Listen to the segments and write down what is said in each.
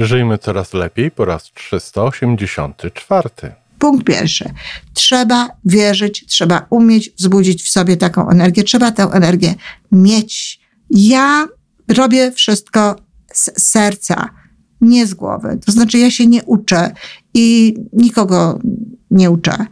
Żyjmy coraz lepiej po raz 384. Punkt pierwszy. Trzeba wierzyć, trzeba umieć wzbudzić w sobie taką energię, trzeba tę energię mieć. Ja robię wszystko z serca, nie z głowy. To znaczy, ja się nie uczę i nikogo nie uczę.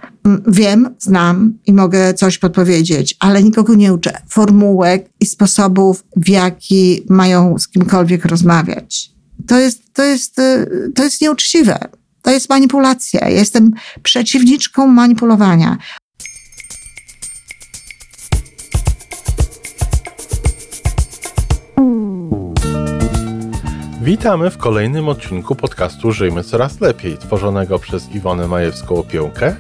Wiem, znam i mogę coś podpowiedzieć, ale nikogo nie uczę formułek i sposobów, w jaki mają z kimkolwiek rozmawiać. To jest, to jest, y, to jest nieuczciwe. To jest manipulacja. Ja jestem przeciwniczką manipulowania. Witamy w kolejnym odcinku podcastu Żyjmy Coraz Lepiej, tworzonego przez Iwonę Majewską-Opiełkę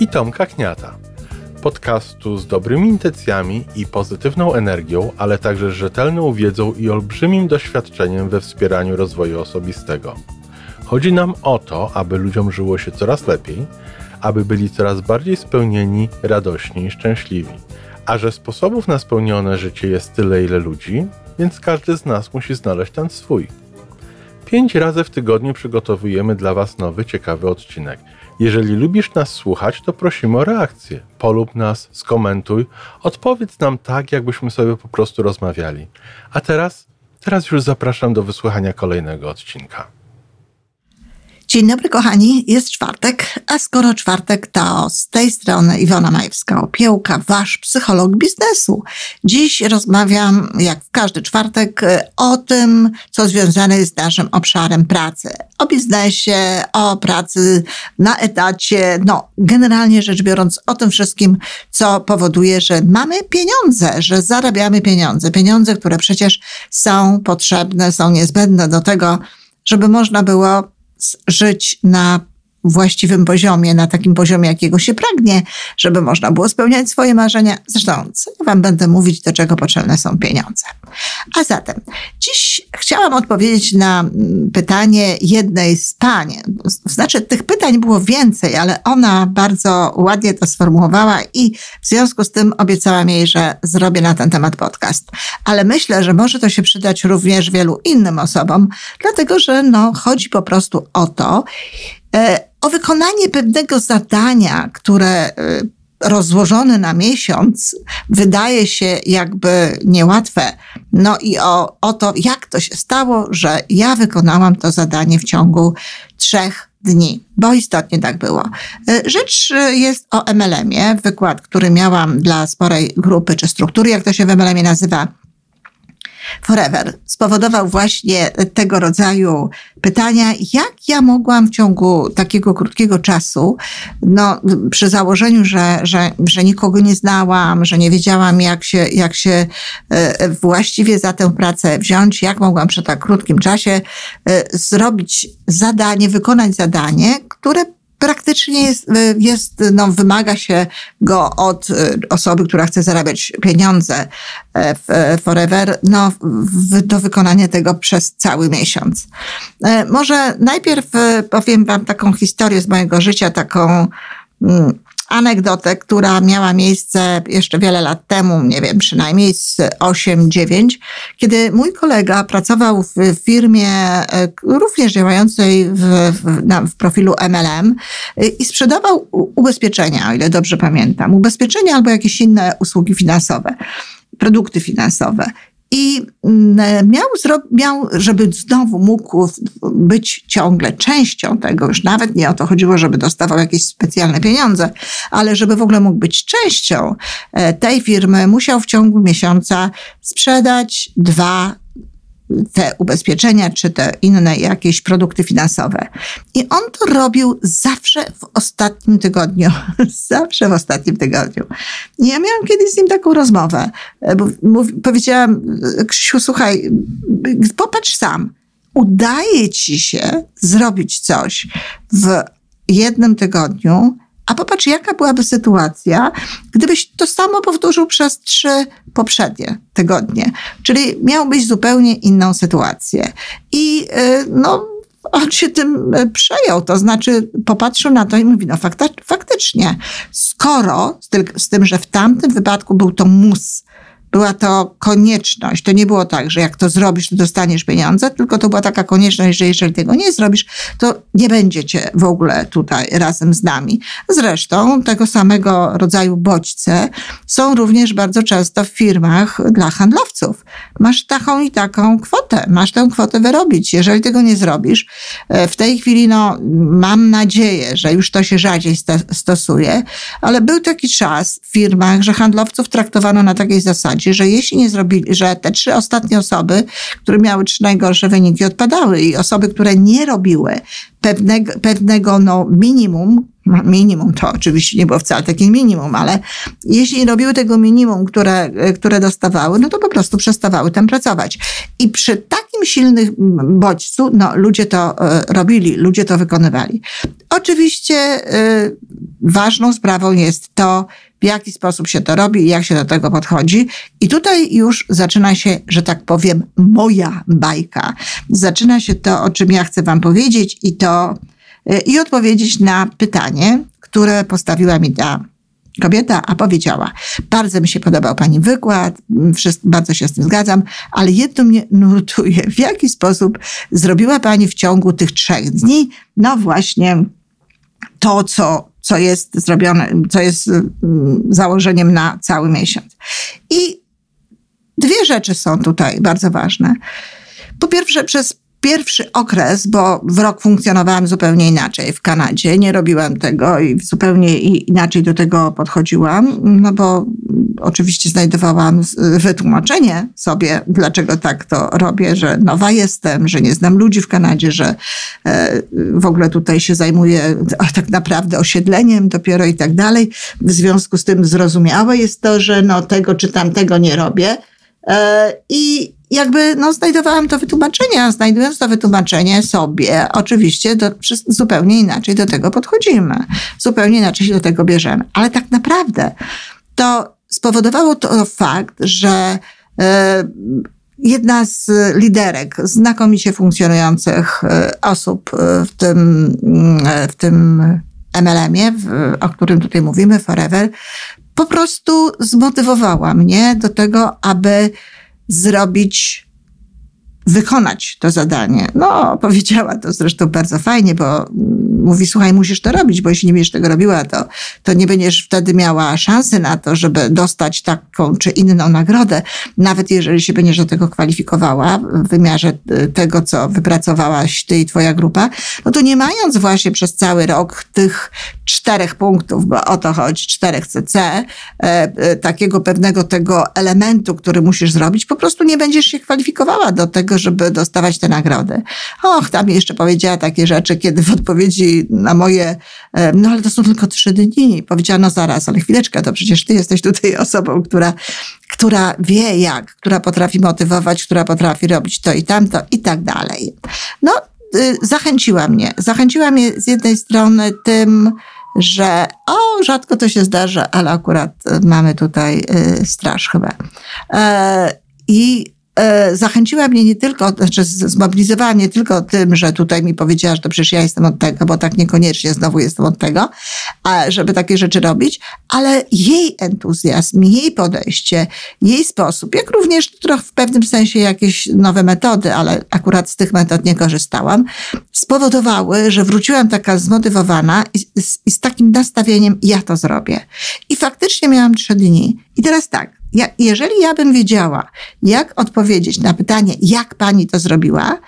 i Tomka Kniata. Podcastu z dobrymi intencjami i pozytywną energią, ale także rzetelną wiedzą i olbrzymim doświadczeniem we wspieraniu rozwoju osobistego. Chodzi nam o to, aby ludziom żyło się coraz lepiej, aby byli coraz bardziej spełnieni, radośni i szczęśliwi. A że sposobów na spełnione życie jest tyle, ile ludzi, więc każdy z nas musi znaleźć ten swój. Pięć razy w tygodniu przygotowujemy dla Was nowy, ciekawy odcinek. Jeżeli lubisz nas słuchać, to prosimy o reakcję. Polub nas, skomentuj, odpowiedz nam tak, jakbyśmy sobie po prostu rozmawiali. A teraz, teraz już zapraszam do wysłuchania kolejnego odcinka. Dzień dobry, kochani. Jest czwartek, a skoro czwartek, to z tej strony Iwona Majewska-Opiełka, wasz psycholog biznesu. Dziś rozmawiam, jak w każdy czwartek, o tym, co związane jest z naszym obszarem pracy. O biznesie, o pracy na etacie, no, generalnie rzecz biorąc, o tym wszystkim, co powoduje, że mamy pieniądze, że zarabiamy pieniądze. Pieniądze, które przecież są potrzebne, są niezbędne do tego, żeby można było żyć na właściwym poziomie, na takim poziomie, jakiego się pragnie, żeby można było spełniać swoje marzenia. Zresztą, co ja Wam będę mówić, do czego potrzebne są pieniądze. A zatem, dziś chciałam odpowiedzieć na mm, pytanie jednej z pań. Znaczy, tych pytań było więcej, ale ona bardzo ładnie to sformułowała i w związku z tym obiecałam jej, że zrobię na ten temat podcast. Ale myślę, że może to się przydać również wielu innym osobom, dlatego że no, chodzi po prostu o to, e, o wykonanie pewnego zadania, które y, rozłożone na miesiąc wydaje się jakby niełatwe. No i o, o to, jak to się stało, że ja wykonałam to zadanie w ciągu trzech dni, bo istotnie tak było. Y, rzecz jest o MLM-ie, wykład, który miałam dla sporej grupy czy struktury, jak to się w MLM-ie nazywa, Forever. Spowodował właśnie tego rodzaju pytania, jak ja mogłam w ciągu takiego krótkiego czasu, no, przy założeniu, że, że, że nikogo nie znałam, że nie wiedziałam, jak się, jak się e, właściwie za tę pracę wziąć, jak mogłam przy tak krótkim czasie e, zrobić zadanie, wykonać zadanie, które praktycznie jest, y, jest, no, wymaga się go od y, osoby, która chce zarabiać pieniądze e, e, Forever, no, w, do wykonania tego przez cały miesiąc. E, może najpierw powiem Wam taką historię z mojego życia, taką mm, anegdotę, która miała miejsce jeszcze wiele lat temu, nie wiem, przynajmniej z 8-9, kiedy mój kolega pracował w firmie e, również działającej w, w, na, w profilu MLM e, i sprzedawał ubezpieczenia, o ile dobrze pamiętam. Ubezpieczenia albo jakieś inne usługi finansowe produkty finansowe. I mm, miał, miał, żeby znowu mógł być ciągle częścią tego, już nawet nie o to chodziło, żeby dostawał jakieś specjalne pieniądze, ale żeby w ogóle mógł być częścią e, tej firmy, musiał w ciągu miesiąca sprzedać dwa te ubezpieczenia, czy te inne jakieś produkty finansowe. I on to robił zawsze w ostatnim tygodniu. zawsze w ostatnim tygodniu. I ja miałam kiedyś z nim taką rozmowę, bo powiedziałam, Krzysiu, słuchaj, popatrz sam. Udaje ci się zrobić coś w jednym tygodniu, a popatrz, jaka byłaby sytuacja, gdybyś to samo powtórzył przez trzy poprzednie tygodnie. Czyli miałbyś zupełnie inną sytuację. I y, no, on się tym y, przejął, to znaczy popatrzył na to i mówi, no faktycznie, skoro, z, tym, że w tamtym wypadku był to mus, była to konieczność. To nie było tak, że jak to zrobisz, to dostaniesz pieniądze, tylko to była taka konieczność, że jeżeli tego nie zrobisz, to nie będziecie w ogóle tutaj razem z nami. Zresztą tego samego rodzaju bodźce są również bardzo często w firmach dla handlowców. Masz taką i taką kwotę, masz tę kwotę wyrobić. Jeżeli tego nie zrobisz, e, w tej chwili, no, mam nadzieję, że już to się rzadziej stosuje, ale był taki czas w firmach, że handlowców traktowano na takiej zasadzie, że jeśli nie zrobili, że te trzy ostatnie osoby, które miały trzy najgorsze wyniki, odpadały i osoby, które nie robiły pewnego, pewnego no, minimum, minimum to oczywiście nie było wcale takie minimum, ale jeśli robiły tego minimum, które, które dostawały, no to po prostu przestawały tam pracować. I przy takim silnym bodźcu, no ludzie to e, robili, ludzie to wykonywali. Oczywiście e, ważną sprawą jest to, w jaki sposób się to robi i jak się do tego podchodzi. I tutaj już zaczyna się, że tak powiem, moja bajka. Zaczyna się to, o czym ja chcę Wam powiedzieć i to i odpowiedzieć na pytanie, które postawiła mi ta kobieta, a powiedziała: Bardzo mi się podobał Pani wykład, bardzo się z tym zgadzam, ale jedno mnie nurtuje, w jaki sposób zrobiła Pani w ciągu tych trzech dni, no właśnie to, co co jest zrobione, co jest mm, założeniem na cały miesiąc. I dwie rzeczy są tutaj bardzo ważne. Po pierwsze, przez pierwszy okres, bo w rok funkcjonowałam zupełnie inaczej w Kanadzie, nie robiłam tego i zupełnie inaczej do tego podchodziłam, no bo oczywiście znajdowałam wytłumaczenie sobie, dlaczego tak to robię, że nowa jestem, że nie znam ludzi w Kanadzie, że e, w ogóle tutaj się zajmuję tak naprawdę osiedleniem dopiero i tak dalej. W związku z tym zrozumiałe jest to, że no tego czy tamtego nie robię. E, I jakby no, znajdowałam to wytłumaczenie, znajdując to wytłumaczenie sobie, oczywiście do, zupełnie inaczej do tego podchodzimy, zupełnie inaczej się do tego bierzemy. Ale tak naprawdę to spowodowało to fakt, że e, jedna z liderek znakomicie funkcjonujących e, osób e, w tym, w tym MLM-ie, o którym tutaj mówimy, Forever, po prostu zmotywowała mnie do tego, aby zrobić wykonać to zadanie. No, powiedziała to zresztą bardzo fajnie, bo mówi, słuchaj, musisz to robić, bo jeśli nie będziesz tego robiła, to, to nie będziesz wtedy miała szansy na to, żeby dostać taką czy inną nagrodę, nawet jeżeli się będziesz do tego kwalifikowała w wymiarze y, tego, co wypracowałaś ty i twoja grupa, no to nie mając właśnie przez cały rok tych czterech punktów, bo o to chodzi, czterech CC, e, e, takiego pewnego tego elementu, który musisz zrobić, po prostu nie będziesz się kwalifikowała do tego, żeby dostawać te nagrody. Och, tam jeszcze powiedziała takie rzeczy, kiedy w odpowiedzi na moje, e, no ale to są tylko trzy dni. Powiedziano zaraz, ale chwileczkę, to przecież ty jesteś tutaj osobą, która, która wie jak, która potrafi motywować, która potrafi robić to i tamto i tak dalej. No, y, zachęciła mnie. Zachęciła mnie z jednej strony tym, że o, rzadko to się zdarza, ale akurat mamy tutaj y, straż chyba. E, I zachęciła mnie nie tylko, znaczy zmobilizowała mnie tylko tym, że tutaj mi powiedziała, że to przecież ja jestem od tego, bo tak niekoniecznie znowu jestem od tego, żeby takie rzeczy robić, ale jej entuzjazm, jej podejście, jej sposób, jak również trochę w pewnym sensie jakieś nowe metody, ale akurat z tych metod nie korzystałam, spowodowały, że wróciłam taka zmotywowana i z, i z takim nastawieniem, ja to zrobię. I faktycznie miałam trzy dni. I teraz tak, ja, jeżeli ja bym wiedziała, jak odpowiedzieć na pytanie, jak pani to zrobiła,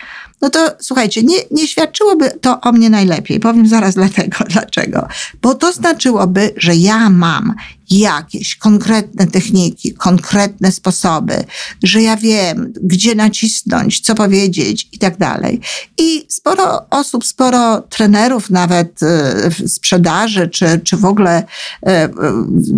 no to słuchajcie, nie, nie świadczyłoby to o mnie najlepiej. Powiem zaraz dlatego, dlaczego. Bo to znaczyłoby, że ja mam jakieś konkretne techniki, konkretne sposoby, że ja wiem, gdzie nacisnąć, co powiedzieć i tak dalej. I sporo osób, sporo trenerów nawet e, w sprzedaży, czy, czy w ogóle e,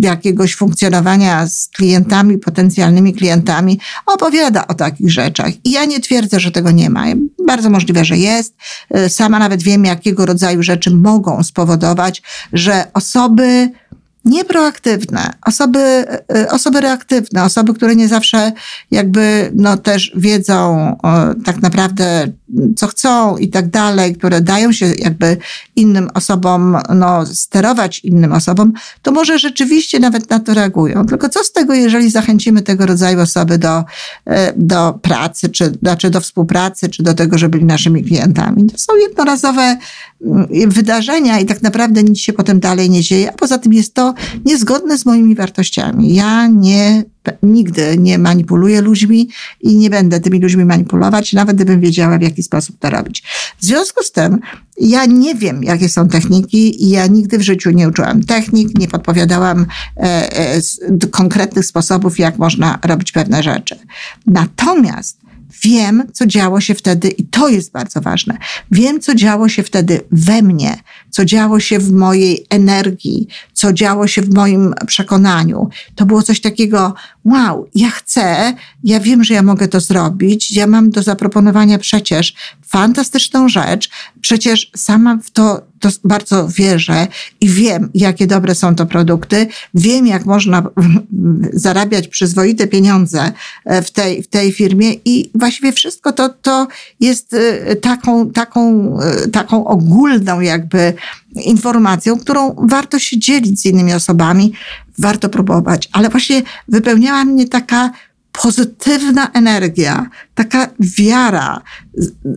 jakiegoś funkcjonowania z klientami, potencjalnymi klientami, opowiada o takich rzeczach. I ja nie twierdzę, że tego nie ma. Bardzo możliwe, że jest. E, sama nawet wiem, jakiego rodzaju rzeczy mogą spowodować, że osoby nieproaktywne, osoby, e, osoby reaktywne, osoby, które nie zawsze jakby no też wiedzą tak naprawdę, co chcą i tak dalej, które dają się jakby innym osobom, no, sterować innym osobom, to może rzeczywiście nawet na to reagują. Tylko co z tego, jeżeli zachęcimy tego rodzaju osoby do, e, do pracy, czy znaczy do współpracy, czy do tego, żeby byli naszymi klientami. To są jednorazowe mm, wydarzenia i tak naprawdę nic się potem dalej nie dzieje, a poza tym jest to niezgodne z moimi wartościami. Ja nie nigdy nie manipuluję ludźmi i nie będę tymi ludźmi manipulować, nawet gdybym wiedziała, w jaki sposób to robić. W związku z tym, ja nie wiem, jakie są techniki i ja nigdy w życiu nie uczyłam technik, nie podpowiadałam e, e, konkretnych sposobów, jak można robić pewne rzeczy. Natomiast Wiem, co działo się wtedy, i to jest bardzo ważne. Wiem, co działo się wtedy we mnie, co działo się w mojej energii, co działo się w moim przekonaniu. To było coś takiego, wow, ja chcę, ja wiem, że ja mogę to zrobić, ja mam do zaproponowania przecież fantastyczną rzecz, przecież sama w to, to bardzo wierzę i wiem, jakie dobre są to produkty, wiem, jak można zarabiać przyzwoite pieniądze e, w tej, w tej firmie i właściwie wszystko to, to jest e, taką, taką, e, taką ogólną jakby informacją, którą warto się dzielić z innymi osobami, warto próbować. Ale właśnie wypełniała mnie taka pozytywna energia, taka wiara.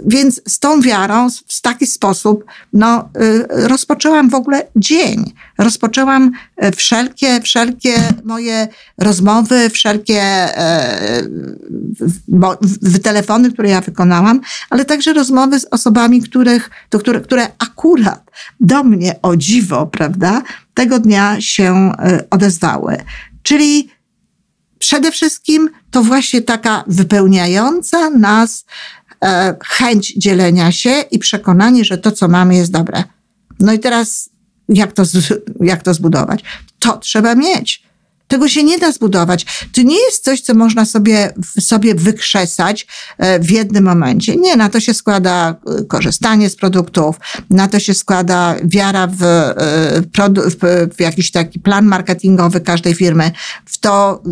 Więc z tą wiarą, w taki sposób, no, y, rozpoczęłam w ogóle dzień. Rozpoczęłam y, wszelkie, wszelkie moje rozmowy, wszelkie e, telefony, które ja wykonałam, ale także rozmowy z osobami, których, które, które akurat do mnie, o dziwo, prawda, tego dnia się y, odezwały. Czyli przede wszystkim to właśnie taka wypełniająca nas e, chęć dzielenia się i przekonanie, że to, co mamy, jest dobre. No i teraz jak to, jak to zbudować? To trzeba mieć. Tego się nie da zbudować. To nie jest coś, co można sobie, sobie wykrzesać e, w jednym momencie. Nie, na to się składa e, korzystanie z produktów, na to się składa wiara w, e, w, w jakiś taki plan marketingowy każdej firmy, w to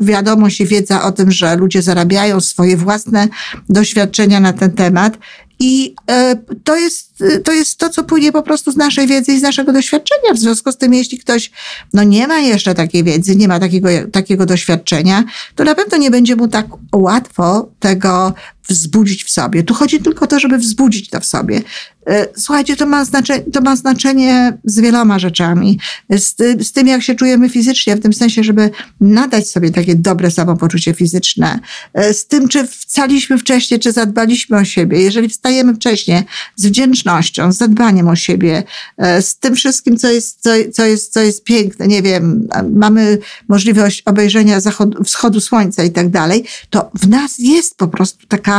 wiadomo się wiedza o tym, że ludzie zarabiają swoje własne doświadczenia na ten temat i e, to jest, to jest to, co płynie po prostu z naszej wiedzy i z naszego doświadczenia. W związku z tym, jeśli ktoś no, nie ma jeszcze takiej wiedzy, nie ma takiego, takiego doświadczenia, to na pewno nie będzie mu tak łatwo tego wzbudzić w sobie. Tu chodzi tylko o to, żeby wzbudzić to w sobie. E, słuchajcie, to ma znaczenie, to ma znaczenie z wieloma rzeczami. Z, z tym, jak się czujemy fizycznie, w tym sensie, żeby nadać sobie takie dobre samopoczucie fizyczne. E, z tym, czy wcaliśmy wcześniej, czy zadbaliśmy o siebie. Jeżeli wstajemy wcześniej z wdzięcznością, z zadbaniem o siebie, e, z tym wszystkim, co jest, co, co jest, co jest piękne, nie wiem, mamy możliwość obejrzenia zachodu, wschodu słońca i tak dalej, to w nas jest po prostu taka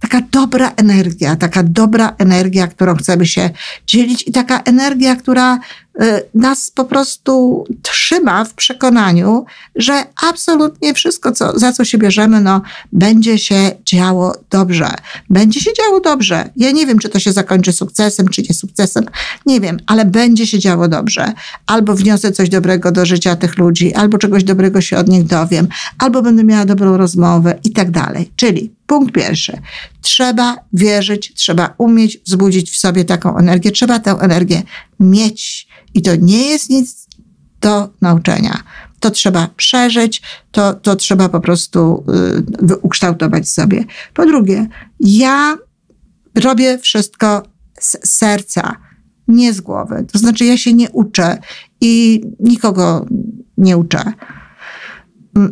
taka, dobra energia, taka dobra energia, którą chcemy się dzielić i taka energia, która Y, nas po prostu trzyma w przekonaniu, że absolutnie wszystko, co, za co się bierzemy, no, będzie się działo dobrze. Będzie się działo dobrze. Ja nie wiem, czy to się zakończy sukcesem, czy nie sukcesem. Nie wiem, ale będzie się działo dobrze. Albo wniosę coś dobrego do życia tych ludzi, albo czegoś dobrego się od nich dowiem, albo będę miała dobrą rozmowę i tak dalej. Czyli punkt pierwszy. Trzeba wierzyć, trzeba umieć wzbudzić w sobie taką energię, trzeba tę energię mieć i to nie jest nic do nauczenia. To trzeba przeżyć, to, to trzeba po prostu y, ukształtować sobie. Po drugie, ja robię wszystko z serca, nie z głowy. To znaczy, ja się nie uczę i nikogo nie uczę.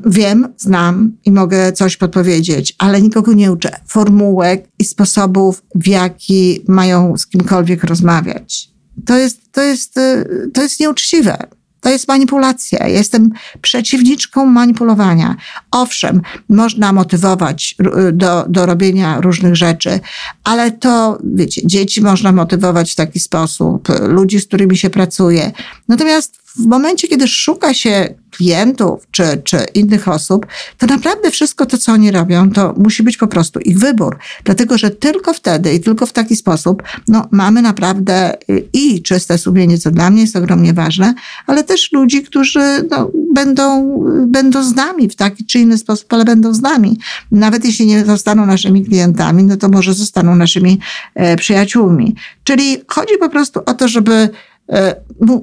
Wiem, znam i mogę coś podpowiedzieć, ale nikogo nie uczę formułek i sposobów, w jaki mają z kimkolwiek rozmawiać to jest, to jest, y, to jest nieuczciwe. To jest manipulacja. Ja jestem przeciwniczką manipulowania. Owszem, można motywować y, do, do robienia różnych rzeczy, ale to, wiecie, dzieci można motywować w taki sposób, ludzi, z którymi się pracuje. Natomiast w momencie, kiedy szuka się klientów czy, czy innych osób, to naprawdę wszystko to, co oni robią, to musi być po prostu ich wybór. Dlatego, że tylko wtedy i tylko w taki sposób no, mamy naprawdę i czyste sumienie, co dla mnie jest ogromnie ważne, ale też ludzi, którzy no, będą, będą z nami w taki czy inny sposób, ale będą z nami. Nawet jeśli nie zostaną naszymi klientami, no to może zostaną naszymi e, przyjaciółmi. Czyli chodzi po prostu o to, żeby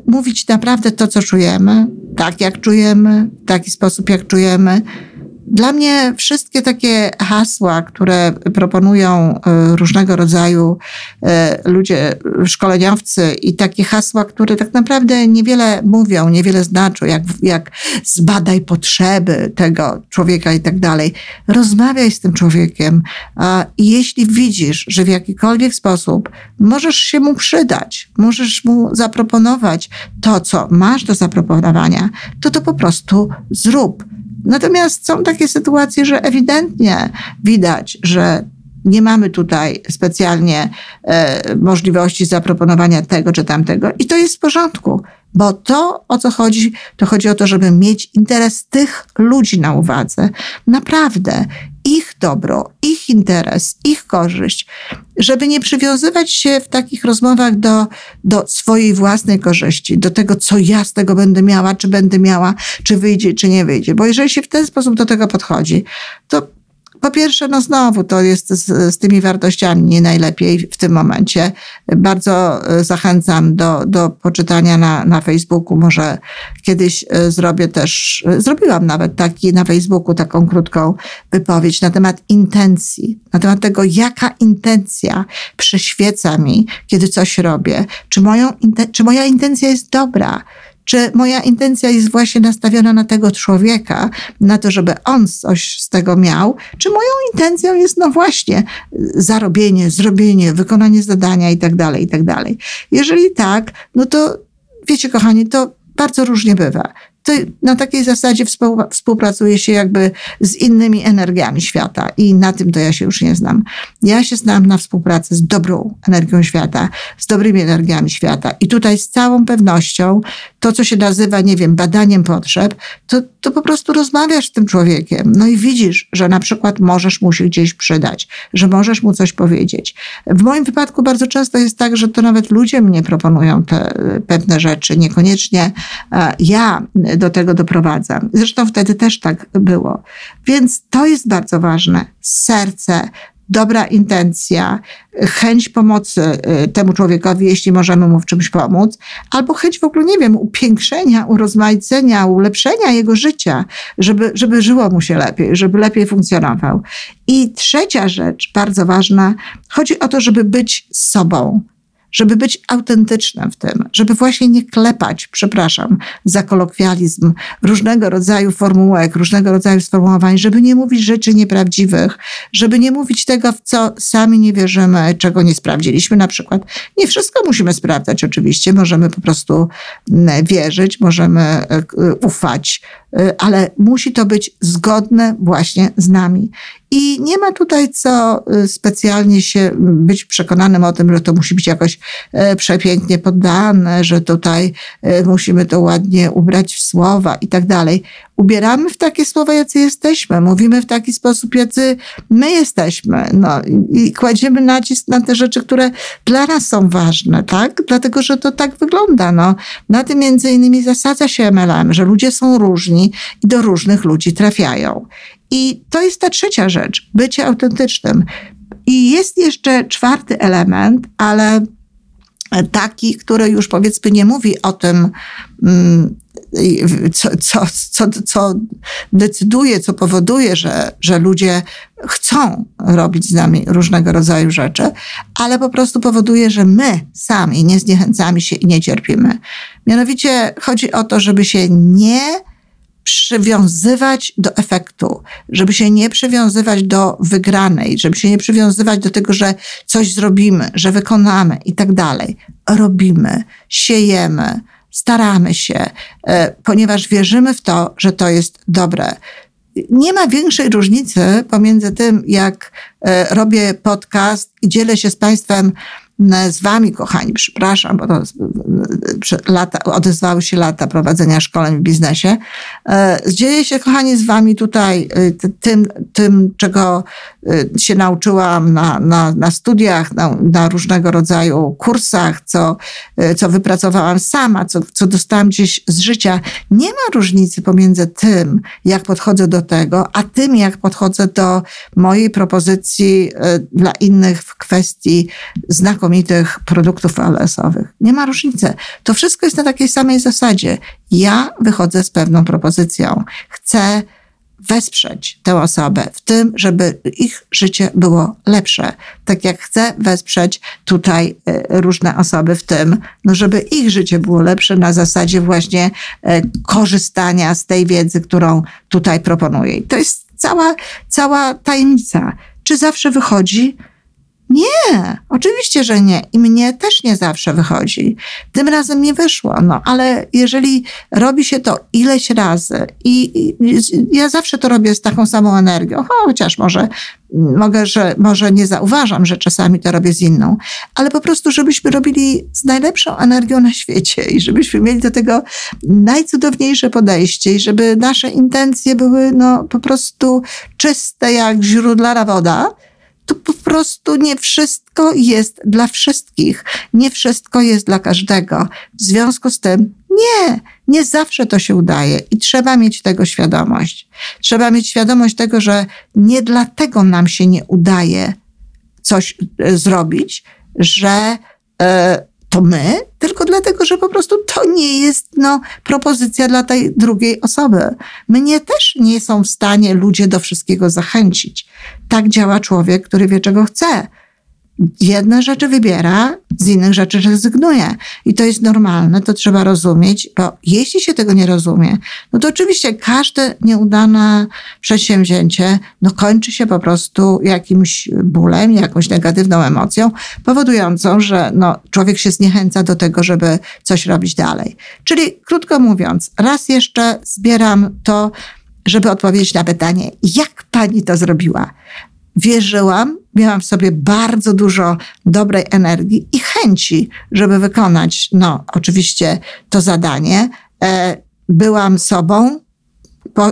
mówić naprawdę to, co czujemy, tak jak czujemy, w taki sposób, jak czujemy, dla mnie wszystkie takie hasła, które proponują e, różnego rodzaju e, ludzie, szkoleniowcy i takie hasła, które tak naprawdę niewiele mówią, niewiele znaczą, jak, jak zbadaj potrzeby tego człowieka i tak dalej. Rozmawiaj z tym człowiekiem i jeśli widzisz, że w jakikolwiek sposób możesz się mu przydać, możesz mu zaproponować to, co masz do zaproponowania, to to po prostu zrób Natomiast są takie sytuacje, że ewidentnie widać, że nie mamy tutaj specjalnie e, możliwości zaproponowania tego czy tamtego i to jest w porządku, bo to o co chodzi, to chodzi o to, żeby mieć interes tych ludzi na uwadze. Naprawdę ich dobro, ich interes, ich korzyść, żeby nie przywiązywać się w takich rozmowach do, do swojej własnej korzyści, do tego, co ja z tego będę miała, czy będę miała, czy wyjdzie, czy nie wyjdzie. Bo jeżeli się w ten sposób do tego podchodzi, to po pierwsze, no znowu to jest z, z, tymi wartościami nie najlepiej w tym momencie. Bardzo e, zachęcam do, do poczytania na, na Facebooku. Może kiedyś e, zrobię też, e, zrobiłam nawet taki na Facebooku taką krótką wypowiedź na temat intencji, na temat tego, jaka intencja przyświeca mi, kiedy coś robię. Czy, moją, czy moja intencja jest dobra? Czy moja intencja jest właśnie nastawiona na tego człowieka, na to, żeby on coś z tego miał, czy moją intencją jest, no właśnie, zarobienie, zrobienie, wykonanie zadania i tak dalej, i tak dalej. Jeżeli tak, no to wiecie, kochani, to bardzo różnie bywa to na takiej zasadzie współpracuje się jakby z innymi energiami świata i na tym to ja się już nie znam. Ja się znam na współpracy z dobrą energią świata, z dobrymi energiami świata i tutaj z całą pewnością to, co się nazywa, nie wiem, badaniem potrzeb, to, to po prostu rozmawiasz z tym człowiekiem, no i widzisz, że na przykład możesz mu się gdzieś przydać, że możesz mu coś powiedzieć. W moim wypadku bardzo często jest tak, że to nawet ludzie mnie proponują te pewne rzeczy, niekoniecznie ja do tego doprowadzam. Zresztą wtedy też tak było. Więc to jest bardzo ważne. Serce, dobra intencja, chęć pomocy y, temu człowiekowi, jeśli możemy mu w czymś pomóc, albo chęć w ogóle, nie wiem, upiększenia, urozmaicenia, ulepszenia jego życia, żeby, żeby żyło mu się lepiej, żeby lepiej funkcjonował. I trzecia rzecz, bardzo ważna, chodzi o to, żeby być sobą żeby być autentycznym w tym, żeby właśnie nie klepać, przepraszam za kolokwializm, różnego rodzaju formułek, różnego rodzaju sformułowań, żeby nie mówić rzeczy nieprawdziwych, żeby nie mówić tego, w co sami nie wierzymy, czego nie sprawdziliśmy na przykład. Nie wszystko musimy sprawdzać oczywiście, możemy po prostu mm, wierzyć, możemy e, ufać, e, ale musi to być zgodne właśnie z nami. I nie ma tutaj co y, specjalnie się być przekonanym o tym, że to musi być jakoś e, przepięknie poddane, że tutaj e, musimy to ładnie ubrać w słowa i tak dalej. Ubieramy w takie słowa, jacy jesteśmy, mówimy w taki sposób, jacy my jesteśmy. No, i kładziemy nacisk na te rzeczy, które dla nas są ważne, tak? Dlatego, że to tak wygląda. No. Na tym między innymi zasadza się MLM, że ludzie są różni i do różnych ludzi trafiają. I to jest ta trzecia rzecz, bycie autentycznym. I jest jeszcze czwarty element, ale taki, który już powiedzmy nie mówi o tym, mm, co, co, co, co decyduje, co powoduje, że, że ludzie chcą robić z nami różnego rodzaju rzeczy, ale po prostu powoduje, że my sami nie zniechęcamy się i nie cierpimy. Mianowicie chodzi o to, żeby się nie przywiązywać do efektu, żeby się nie przywiązywać do wygranej, żeby się nie przywiązywać do tego, że coś zrobimy, że wykonamy i tak dalej. Robimy, siejemy, staramy się, e, ponieważ wierzymy w to, że to jest dobre. Nie ma większej różnicy pomiędzy tym, jak e, robię podcast i dzielę się z Państwem z wami, kochani, przepraszam, bo to lata, odezwały się lata prowadzenia szkoleń w biznesie. Dzieje się, kochani, z wami tutaj tym, tym czego się nauczyłam na, na, na studiach, na, na różnego rodzaju kursach, co, co wypracowałam sama, co, co dostałam gdzieś z życia. Nie ma różnicy pomiędzy tym, jak podchodzę do tego, a tym, jak podchodzę do mojej propozycji e, dla innych w kwestii znakomitych produktów ALS-owych. Nie ma różnicy. To wszystko jest na takiej samej zasadzie. Ja wychodzę z pewną propozycją. Chcę wesprzeć tę osobę w tym, żeby ich życie było lepsze. Tak jak chcę wesprzeć tutaj e, różne osoby w tym, no żeby ich życie było lepsze na zasadzie właśnie e, korzystania z tej wiedzy, którą tutaj proponuję. I to jest cała, cała tajemnica. Czy zawsze wychodzi? Nie, oczywiście, że nie. I mnie też nie zawsze wychodzi. Tym razem nie wyszło, no ale jeżeli robi się to ileś razy i, i ja zawsze to robię z taką samą energią, chociaż może, mogę, że może nie zauważam, że czasami to robię z inną, ale po prostu, żebyśmy robili z najlepszą energią na świecie i żebyśmy mieli do tego najcudowniejsze podejście i żeby nasze intencje były no, po prostu czyste jak źródlana woda, to po prostu nie wszystko jest dla wszystkich. Nie wszystko jest dla każdego. W związku z tym nie, nie zawsze to się udaje i trzeba mieć tego świadomość. Trzeba mieć świadomość tego, że nie dlatego nam się nie udaje coś e, zrobić, że e, to my, tylko dlatego, że po prostu to nie jest no, propozycja dla tej drugiej osoby. Mnie też nie są w stanie ludzie do wszystkiego zachęcić. Tak działa człowiek, który wie, czego chce jedne rzeczy wybiera, z innych rzeczy rezygnuje. I to jest normalne, to trzeba rozumieć, bo jeśli się tego nie rozumie, no to oczywiście każde nieudane przedsięwzięcie no kończy się po prostu jakimś bólem, jakąś negatywną emocją, powodującą, że no, człowiek się zniechęca do tego, żeby coś robić dalej. Czyli krótko mówiąc, raz jeszcze zbieram to, żeby odpowiedzieć na pytanie, jak pani to zrobiła? Wierzyłam, miałam w sobie bardzo dużo dobrej energii i chęci, żeby wykonać, no, oczywiście to zadanie. E, byłam sobą, po,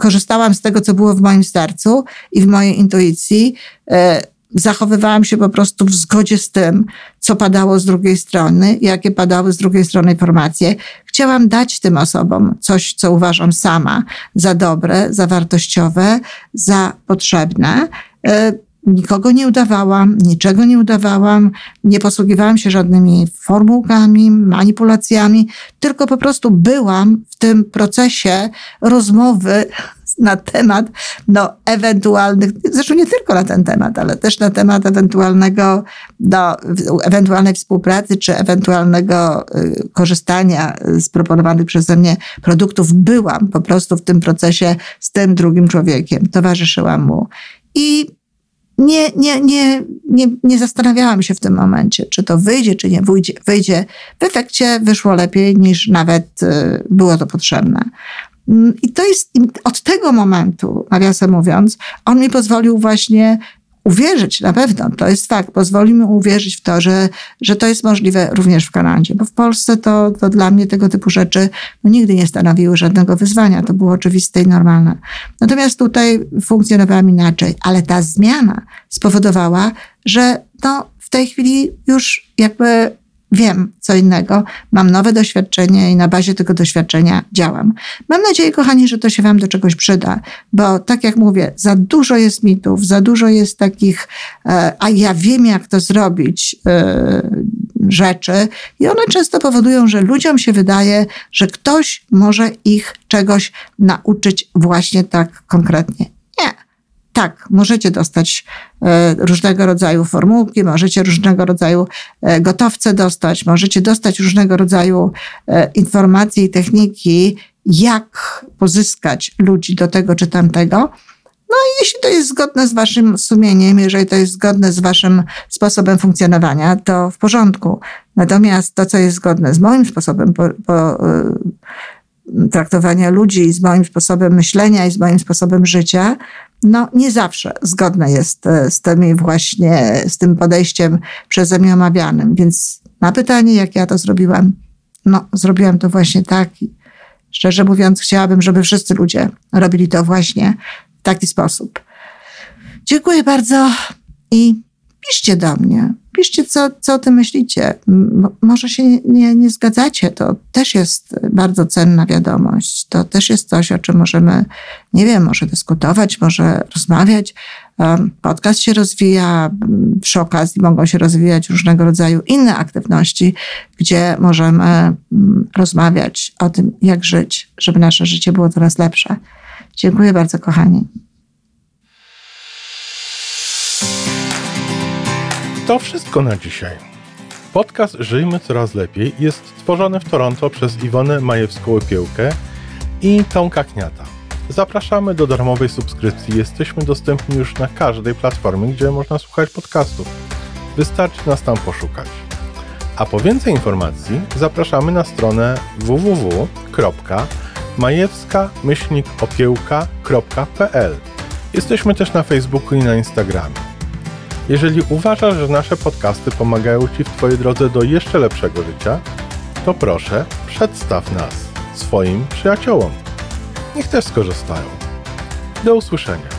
korzystałam z tego, co było w moim sercu i w mojej intuicji. Zachowywałam się po prostu w zgodzie z tym, co padało z drugiej strony, jakie padały z drugiej strony informacje. Chciałam dać tym osobom coś, co uważam sama za dobre, za wartościowe, za potrzebne. E, nikogo nie udawałam, niczego nie udawałam, nie posługiwałam się żadnymi formułkami, manipulacjami, tylko po prostu byłam w tym procesie rozmowy na temat no, ewentualnych, zresztą nie tylko na ten temat, ale też na temat ewentualnego, no, ewentualnej współpracy czy ewentualnego y, korzystania z proponowanych przeze mnie produktów. Byłam po prostu w tym procesie z tym drugim człowiekiem, towarzyszyłam mu. I nie, nie, nie, nie, nie zastanawiałam się w tym momencie, czy to wyjdzie, czy nie wyjdzie. wyjdzie. W efekcie wyszło lepiej niż nawet y, było to potrzebne. Mm, I to jest od tego momentu, nawiasem mówiąc, on mi pozwolił właśnie uwierzyć, na pewno, to jest fakt, pozwoli mi uwierzyć w to, że, że to jest możliwe również w Kanadzie, bo w Polsce to, to dla mnie tego typu rzeczy no, nigdy nie stanowiły żadnego wyzwania, to było oczywiste i normalne. Natomiast tutaj funkcjonowałam inaczej, ale ta zmiana spowodowała, że no, w tej chwili już jakby wiem co innego, mam nowe doświadczenie i na bazie tego doświadczenia działam. Mam nadzieję, kochani, że to się Wam do czegoś przyda, bo tak jak mówię, za dużo jest mitów, za dużo jest takich, e, a ja wiem, jak to zrobić, e, rzeczy, i one często powodują, że ludziom się wydaje, że ktoś może ich czegoś nauczyć właśnie tak konkretnie. Tak, możecie dostać e, różnego rodzaju formułki, możecie różnego rodzaju e, gotowce dostać, możecie dostać różnego rodzaju e, informacje i techniki, jak pozyskać ludzi do tego czy tamtego. No i jeśli to jest zgodne z waszym sumieniem, jeżeli to jest zgodne z waszym sposobem funkcjonowania, to w porządku. Natomiast to, co jest zgodne z moim sposobem po, po, traktowania ludzi, z moim sposobem myślenia i z moim sposobem życia, no nie zawsze zgodne jest e, z tymi właśnie, z tym podejściem przeze mnie omawianym. Więc na pytanie, jak ja to zrobiłam, no zrobiłam to właśnie tak. Szczerze mówiąc, chciałabym, żeby wszyscy ludzie robili to właśnie w taki sposób. Dziękuję bardzo i piszcie do mnie. Piszcie, co, co o tym myślicie. może się nie, nie zgadzacie. To też jest bardzo cenna wiadomość. To też jest coś, o czym możemy, nie wiem, może dyskutować, może rozmawiać. Podcast się rozwija, przy okazji mogą się rozwijać różnego rodzaju inne aktywności, gdzie możemy rozmawiać o tym, jak żyć, żeby nasze życie było coraz lepsze. Dziękuję bardzo, kochani. To wszystko na dzisiaj. Podcast Żyjmy Coraz Lepiej jest stworzony w Toronto przez Iwonę Majewską-Opiełkę i Tomka Kniata. Zapraszamy do darmowej subskrypcji. Jesteśmy dostępni już na każdej platformie, gdzie można słuchać podcastów. Wystarczy nas tam poszukać. A po więcej informacji zapraszamy na stronę www.majewska-opiełka.pl Jesteśmy też na Facebooku i na Instagramie. Jeżeli uważasz, że nasze podcasty pomagają Ci w Twojej drodze do jeszcze lepszego życia, to proszę, przedstaw nas swoim przyjaciołom. Niech też skorzystają. Do usłyszenia.